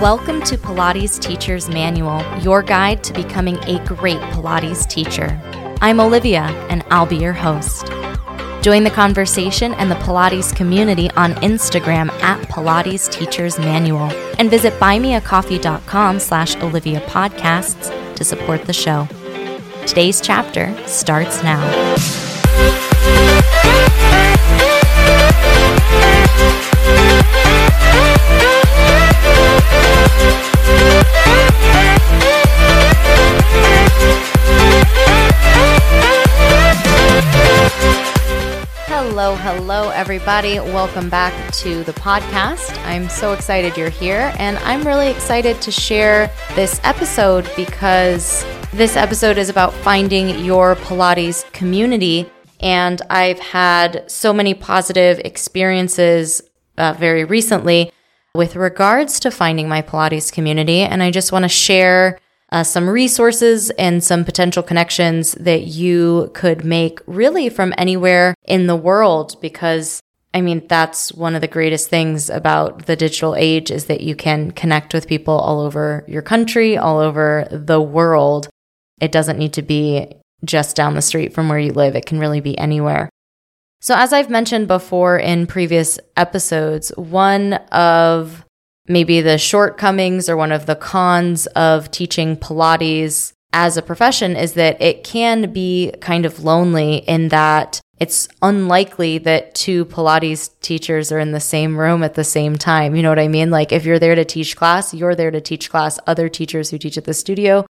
Welcome to Pilates Teacher's Manual, your guide to becoming a great Pilates teacher. I'm Olivia, and I'll be your host. Join the conversation and the Pilates community on Instagram at Pilates Teacher's Manual and visit buymeacoffee.com slash Olivia Podcasts to support the show. Today's chapter starts now. Hello, hello, everybody. Welcome back to the podcast. I'm so excited you're here, and I'm really excited to share this episode because this episode is about finding your Pilates community. And I've had so many positive experiences uh, very recently with regards to finding my Pilates community. And I just want to share uh, some resources and some potential connections that you could make really from anywhere in the world because I mean, that's one of the greatest things about the digital age is that you can connect with people all over your country, all over the world. It doesn't need to be just down the street from where you live. It can really be anywhere. So, as I've mentioned before in previous episodes, one of maybe the shortcomings or one of the cons of teaching Pilates as a profession is that it can be kind of lonely in that it's unlikely that two Pilates teachers are in the same room at the same time. You know what I mean? Like if you're there to teach class, you're there to teach class. Other teachers who teach at the studio,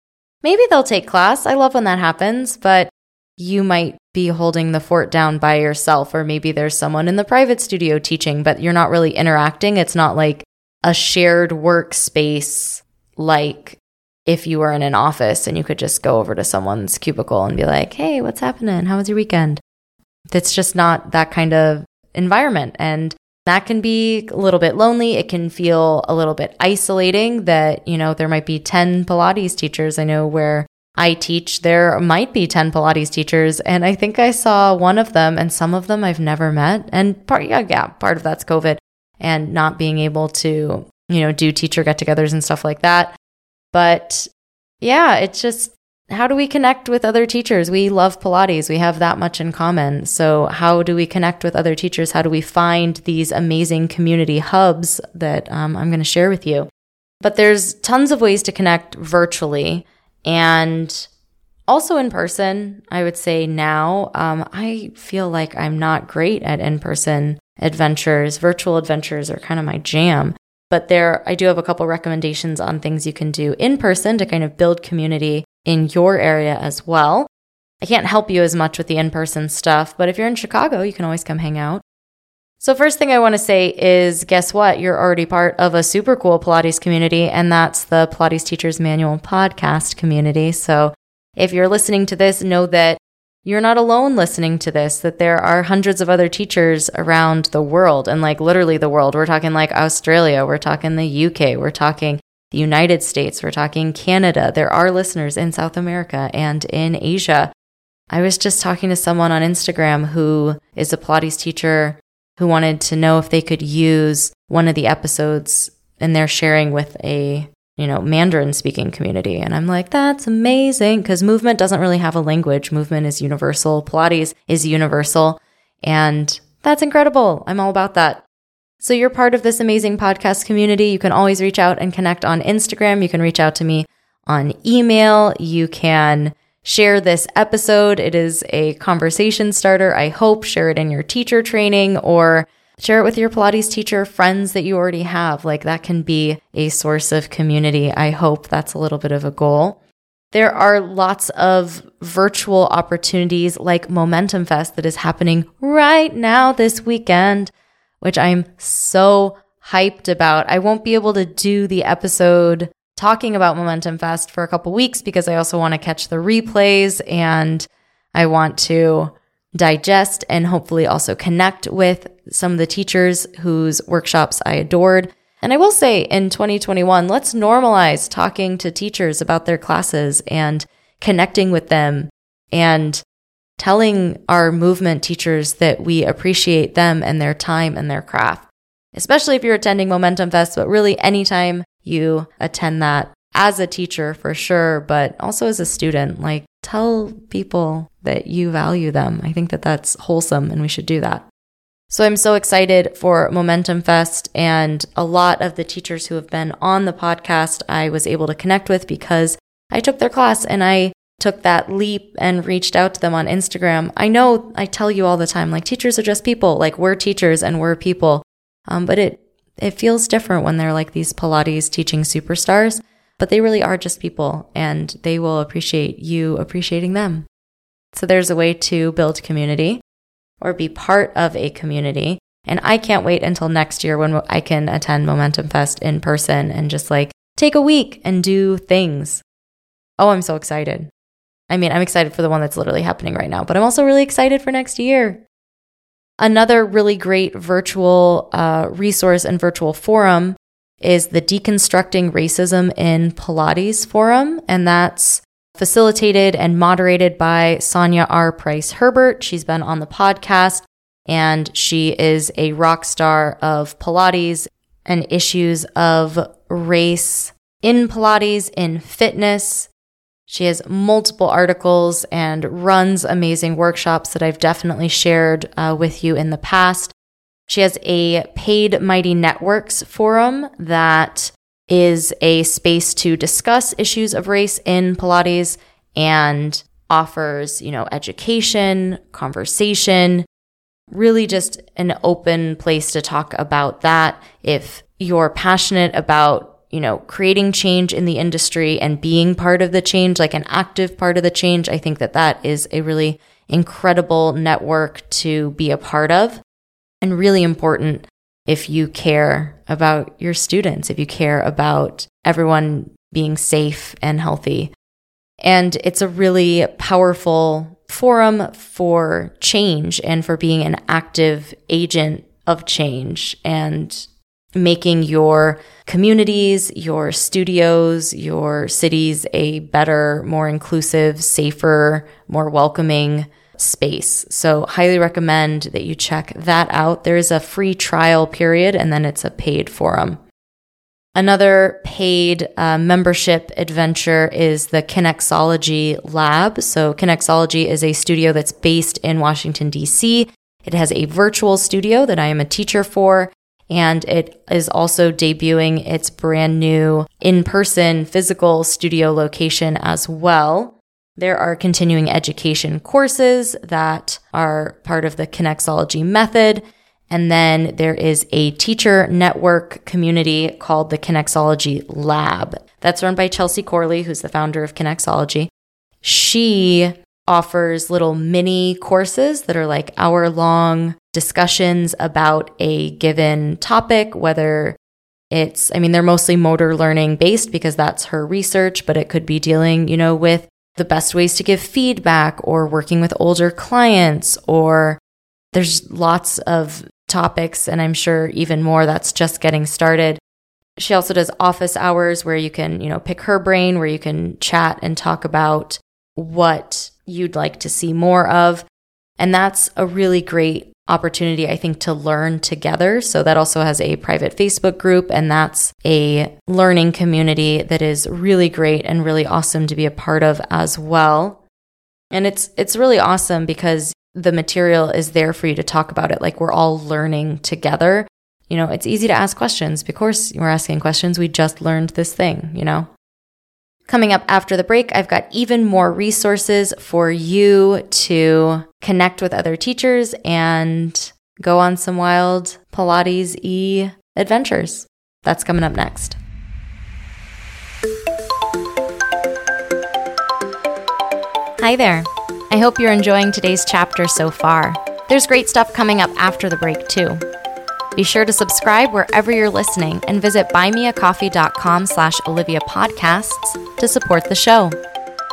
maybe they'll take class. I love when that happens, but you might be holding the fort down by yourself, or maybe there's someone in the private studio teaching, but you're not really interacting. It's not like a shared workspace like if you were in an office and you could just go over to someone's cubicle and be like, hey, what's happening? How was your weekend? It's just not that kind of environment. And that can be a little bit lonely. It can feel a little bit isolating that, you know, there might be 10 Pilates teachers. I know where I teach, there might be 10 Pilates teachers. And I think I saw one of them and some of them I've never met. And part, yeah, yeah, part of that's COVID and not being able to, you know, do teacher get togethers and stuff like that. But yeah, it's just how do we connect with other teachers? We love Pilates. We have that much in common. So, how do we connect with other teachers? How do we find these amazing community hubs that um, I'm going to share with you? But there's tons of ways to connect virtually and also in person. I would say now, um, I feel like I'm not great at in person adventures. Virtual adventures are kind of my jam. But there, I do have a couple recommendations on things you can do in person to kind of build community in your area as well. I can't help you as much with the in person stuff, but if you're in Chicago, you can always come hang out. So, first thing I want to say is guess what? You're already part of a super cool Pilates community, and that's the Pilates Teachers Manual podcast community. So, if you're listening to this, know that you're not alone listening to this, that there are hundreds of other teachers around the world and like literally the world. We're talking like Australia, we're talking the UK, we're talking the United States, we're talking Canada. There are listeners in South America and in Asia. I was just talking to someone on Instagram who is a Pilates teacher who wanted to know if they could use one of the episodes and they're sharing with a you know, Mandarin speaking community. And I'm like, that's amazing because movement doesn't really have a language. Movement is universal. Pilates is universal. And that's incredible. I'm all about that. So you're part of this amazing podcast community. You can always reach out and connect on Instagram. You can reach out to me on email. You can share this episode. It is a conversation starter. I hope share it in your teacher training or Share it with your Pilates teacher, friends that you already have. Like that can be a source of community. I hope that's a little bit of a goal. There are lots of virtual opportunities like Momentum Fest that is happening right now this weekend, which I'm so hyped about. I won't be able to do the episode talking about Momentum Fest for a couple weeks because I also want to catch the replays and I want to digest and hopefully also connect with some of the teachers whose workshops I adored. And I will say in 2021, let's normalize talking to teachers about their classes and connecting with them and telling our movement teachers that we appreciate them and their time and their craft. Especially if you're attending Momentum Fest, but really anytime you attend that as a teacher for sure, but also as a student. Like, tell people that you value them. I think that that's wholesome and we should do that. So I'm so excited for Momentum Fest and a lot of the teachers who have been on the podcast I was able to connect with because I took their class and I took that leap and reached out to them on Instagram. I know I tell you all the time, like teachers are just people, like we're teachers and we're people. Um, but it, it feels different when they're like these Pilates teaching superstars, but they really are just people and they will appreciate you appreciating them. So there's a way to build community or be part of a community. And I can't wait until next year when I can attend Momentum Fest in person and just like take a week and do things. Oh, I'm so excited. I mean, I'm excited for the one that's literally happening right now, but I'm also really excited for next year. Another really great virtual uh, resource and virtual forum is the Deconstructing Racism in Pilates Forum, and that's facilitated and moderated by Sonja R. Price Herbert. She's been on the podcast, and she is a rock star of Pilates and issues of race in Pilates, in fitness, she has multiple articles and runs amazing workshops that I've definitely shared uh, with you in the past. She has a paid Mighty Networks forum that is a space to discuss issues of race in Pilates and offers, you know, education, conversation, really just an open place to talk about that. If you're passionate about you know, creating change in the industry and being part of the change, like an active part of the change, I think that that is a really incredible network to be a part of and really important if you care about your students, if you care about everyone being safe and healthy. And it's a really powerful forum for change and for being an active agent of change and making your communities, your studios, your cities a better, more inclusive, safer, more welcoming space. So, highly recommend that you check that out. There is a free trial period and then it's a paid forum. Another paid uh, membership adventure is the Kinexology Lab. So, Kinexology is a studio that's based in Washington, D.C. It has a virtual studio that I am a teacher for and it is also debuting its brand new in person physical studio location as well. There are continuing education courses that are part of the Kinexology method. And then there is a teacher network community called the Kinexology Lab. That's run by Chelsea Corley, who's the founder of Kinexology. She offers little mini courses that are like hour long discussions about a given topic, whether it's, I mean, they're mostly motor learning based because that's her research, but it could be dealing, you know, with the best ways to give feedback or working with older clients, or there's lots of topics, and I'm sure even more that's just getting started. She also does office hours where you can, you know, pick her brain, where you can chat and talk about what you'd like to see more of. And that's a really great opportunity, I think, to learn together. So that also has a private Facebook group, and that's a learning community that is really great and really awesome to be a part of as well. And it's it's really awesome because the material is there for you to talk about it like we're all learning together. You know, it's easy to ask questions. Of course, we're asking questions. We just learned this thing, you know? Coming up after the break, I've got even more resources for you to connect with other teachers and go on some wild Pilates e adventures. That's coming up next. Hi there. I hope you're enjoying today's chapter so far. There's great stuff coming up after the break, too. Be sure to subscribe wherever you're listening and visit buymeacoffee.com slash Olivia Podcasts to support the show.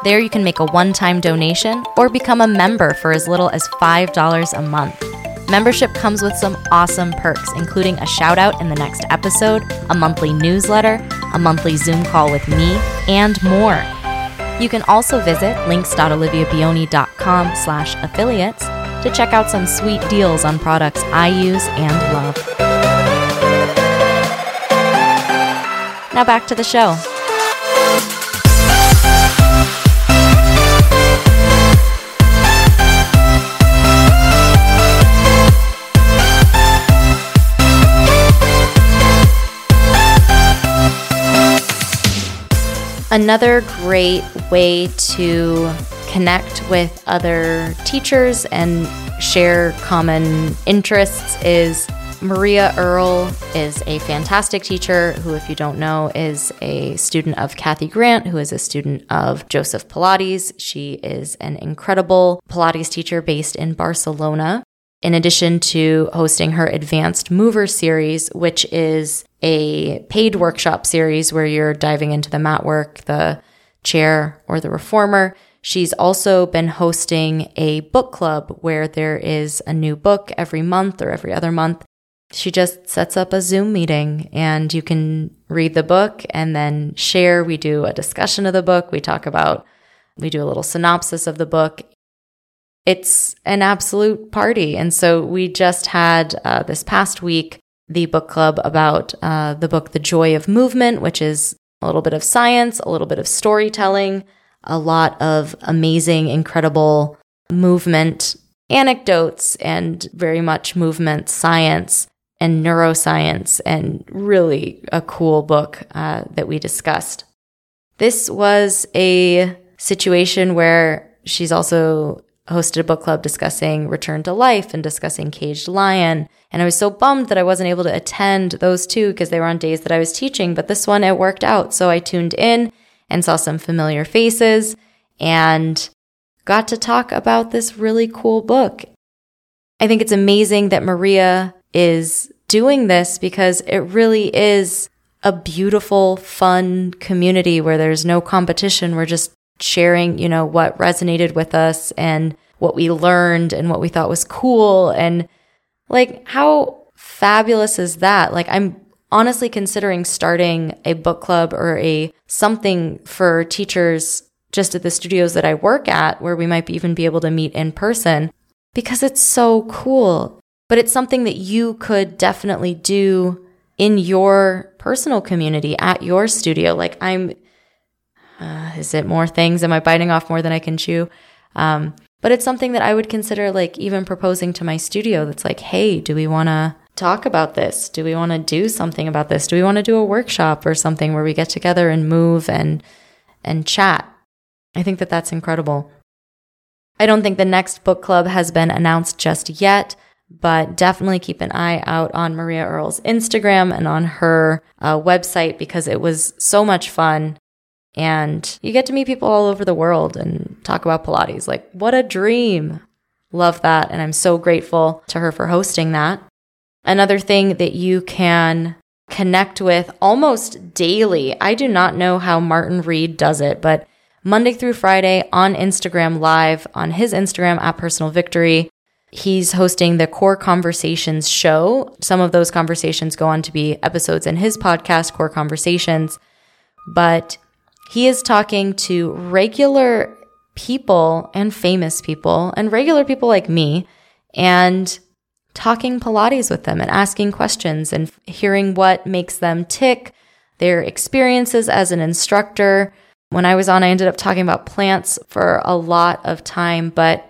There you can make a one-time donation or become a member for as little as $5 a month. Membership comes with some awesome perks, including a shout out in the next episode, a monthly newsletter, a monthly Zoom call with me, and more. You can also visit links.oliviabioni.com slash affiliates to check out some sweet deals on products I use and love. Now back to the show. Another great way to connect with other teachers and share common interests is Maria Earle is a fantastic teacher who, if you don't know, is a student of Kathy Grant, who is a student of Joseph Pilates. She is an incredible Pilates teacher based in Barcelona. In addition to hosting her Advanced Mover series, which is a paid workshop series where you're diving into the mat work, the chair, or the reformer. She's also been hosting a book club where there is a new book every month or every other month. She just sets up a Zoom meeting and you can read the book and then share. We do a discussion of the book. We talk about, we do a little synopsis of the book. It's an absolute party. And so we just had uh, this past week the book club about uh, the book The Joy of Movement, which is a little bit of science, a little bit of storytelling, a lot of amazing, incredible movement anecdotes, and very much movement science and neuroscience, and really a cool book uh, that we discussed. This was a situation where she's also hosted a book club discussing Return to Life and discussing Caged Lion. And I was so bummed that I wasn't able to attend those two because they were on days that I was teaching. But this one, it worked out. So I tuned in and saw some familiar faces and got to talk about this really cool book. I think it's amazing that Maria is doing this because it really is a beautiful, fun community where there's no competition. We're just sharing, you know, what resonated with us and what we learned and what we thought was cool. And like, how fabulous is that? Like, I'm honestly considering starting a book club or a something for teachers just at the studios that I work at where we might even be able to meet in person because it's so cool. But it's something that you could definitely do in your personal community at your studio. Like I'm uh, is it more things? Am I biting off more than I can chew? Um, but it's something that I would consider like even proposing to my studio that's like, hey, do we want to talk about this? Do we want to do something about this? Do we want to do a workshop or something where we get together and move and and chat? I think that that's incredible. I don't think the next book club has been announced just yet, but definitely keep an eye out on Maria Earle's Instagram and on her uh, website because it was so much fun. And you get to meet people all over the world and talk about Pilates. Like, what a dream! Love that. And I'm so grateful to her for hosting that. Another thing that you can connect with almost daily. I do not know how Martin Reed does it, but Monday through Friday on Instagram Live on his Instagram at Personal Victory, he's hosting the Core Conversations show. Some of those conversations go on to be episodes in his podcast, Core Conversations. But he is talking to regular people and famous people and regular people like me and talking Pilates with them and asking questions and hearing what makes them tick, their experiences as an instructor. When I was on, I ended up talking about plants for a lot of time, but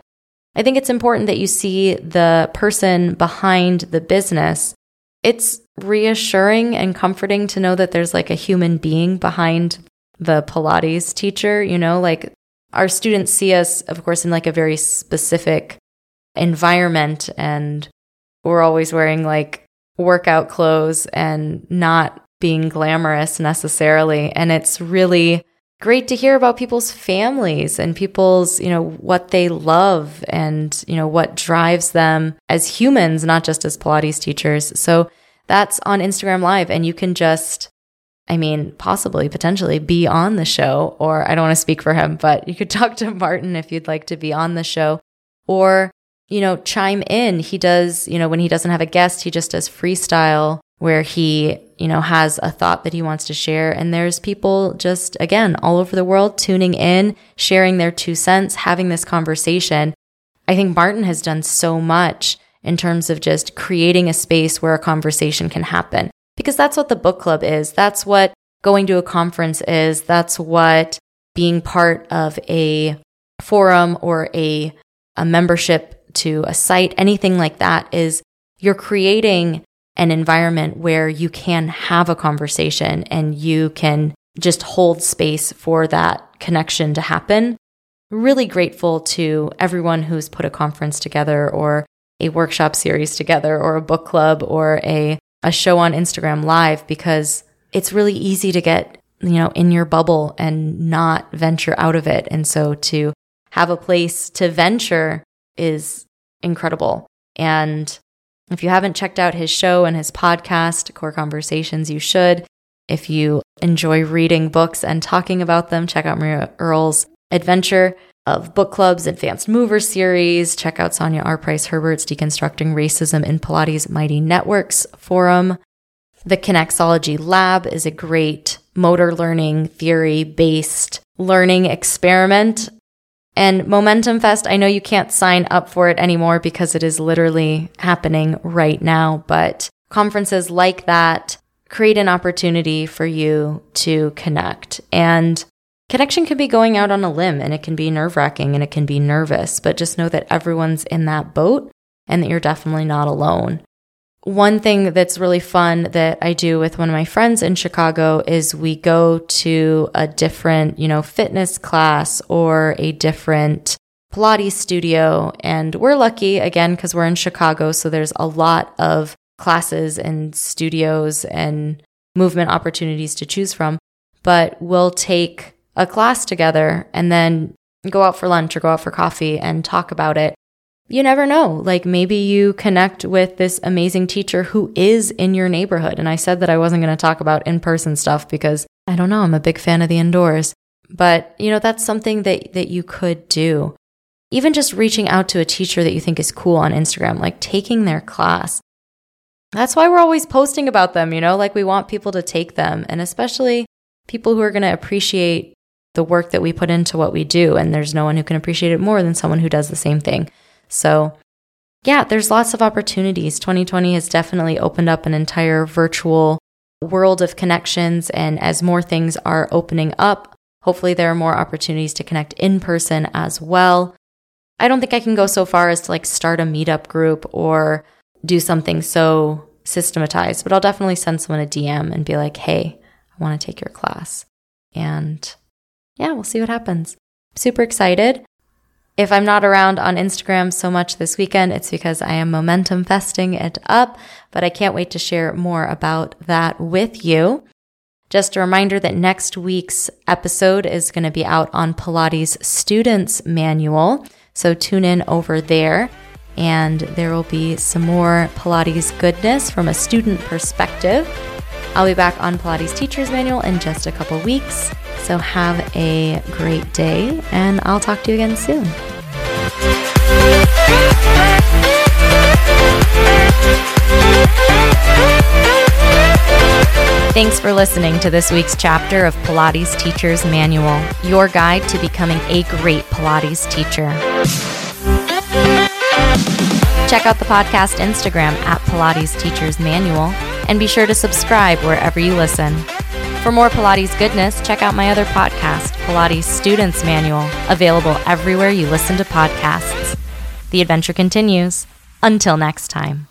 I think it's important that you see the person behind the business. It's reassuring and comforting to know that there's like a human being behind the Pilates teacher, you know, like our students see us, of course, in like a very specific environment and we're always wearing like workout clothes and not being glamorous necessarily. And it's really great to hear about people's families and people's, you know, what they love and, you know, what drives them as humans, not just as Pilates teachers. So that's on Instagram Live. And you can just I mean, possibly, potentially be on the show, or I don't want to speak for him, but you could talk to Martin if you'd like to be on the show, or, you know, chime in. He does, you know, when he doesn't have a guest, he just does freestyle where he, you know, has a thought that he wants to share. And there's people just, again, all over the world tuning in, sharing their two cents, having this conversation. I think Martin has done so much in terms of just creating a space where a conversation can happen because that's what the book club is. That's what going to a conference is. That's what being part of a forum or a, a membership to a site, anything like that is you're creating an environment where you can have a conversation and you can just hold space for that connection to happen. Really grateful to everyone who's put a conference together or a workshop series together or a book club or a, a show on Instagram live because it's really easy to get, you know, in your bubble and not venture out of it. And so to have a place to venture is incredible. And if you haven't checked out his show and his podcast, Core Conversations, you should. If you enjoy reading books and talking about them, check out Maria Earle's adventure of book clubs, advanced mover series. Check out Sonja R. Price Herbert's Deconstructing Racism in Pilates Mighty Networks forum. The Kinexology Lab is a great motor learning theory based learning experiment. And Momentum Fest, I know you can't sign up for it anymore because it is literally happening right now, but conferences like that create an opportunity for you to connect. And connection can be going out on a limb and it can be nerve wracking and it can be nervous, but just know that everyone's in that boat and that you're definitely not alone. One thing that's really fun that I do with one of my friends in Chicago is we go to a different, you know, fitness class or a different Pilates studio. And we're lucky again because we're in Chicago. So there's a lot of classes and studios and movement opportunities to choose from. But we'll take a class together and then go out for lunch or go out for coffee and talk about it you never know. Like maybe you connect with this amazing teacher who is in your neighborhood. And I said that I wasn't going to talk about in person stuff because I don't know, I'm a big fan of the indoors. But, you know, that's something that, that you could do. Even just reaching out to a teacher that you think is cool on Instagram, like taking their class. That's why we're always posting about them, you know, like we want people to take them and especially people who are going to appreciate the work that we put into what we do. And there's no one who can appreciate it more than someone who does the same thing. So, yeah, there's lots of opportunities. 2020 has definitely opened up an entire virtual world of connections. And as more things are opening up, hopefully there are more opportunities to connect in person as well. I don't think I can go so far as to like start a meetup group or do something so systematized, but I'll definitely send someone a DM and be like, hey, I want to take your class. And yeah, we'll see what happens. Super excited. If I'm not around on Instagram so much this weekend, it's because I am momentum festing it up, but I can't wait to share more about that with you. Just a reminder that next week's episode is going to be out on Pilates Students Manual. So tune in over there, and there will be some more Pilates goodness from a student perspective. I'll be back on Pilates Teacher's Manual in just a couple weeks. So have a great day, and I'll talk to you again soon. Thanks for listening to this week's chapter of Pilates Teacher's Manual, your guide to becoming a great Pilates teacher. Check out the podcast Instagram at Pilates Teacher's Manual and be sure to subscribe wherever you listen. For more Pilates goodness, check out my other podcast, Pilates Students Manual, available everywhere you listen to podcasts. The adventure continues. Until next time.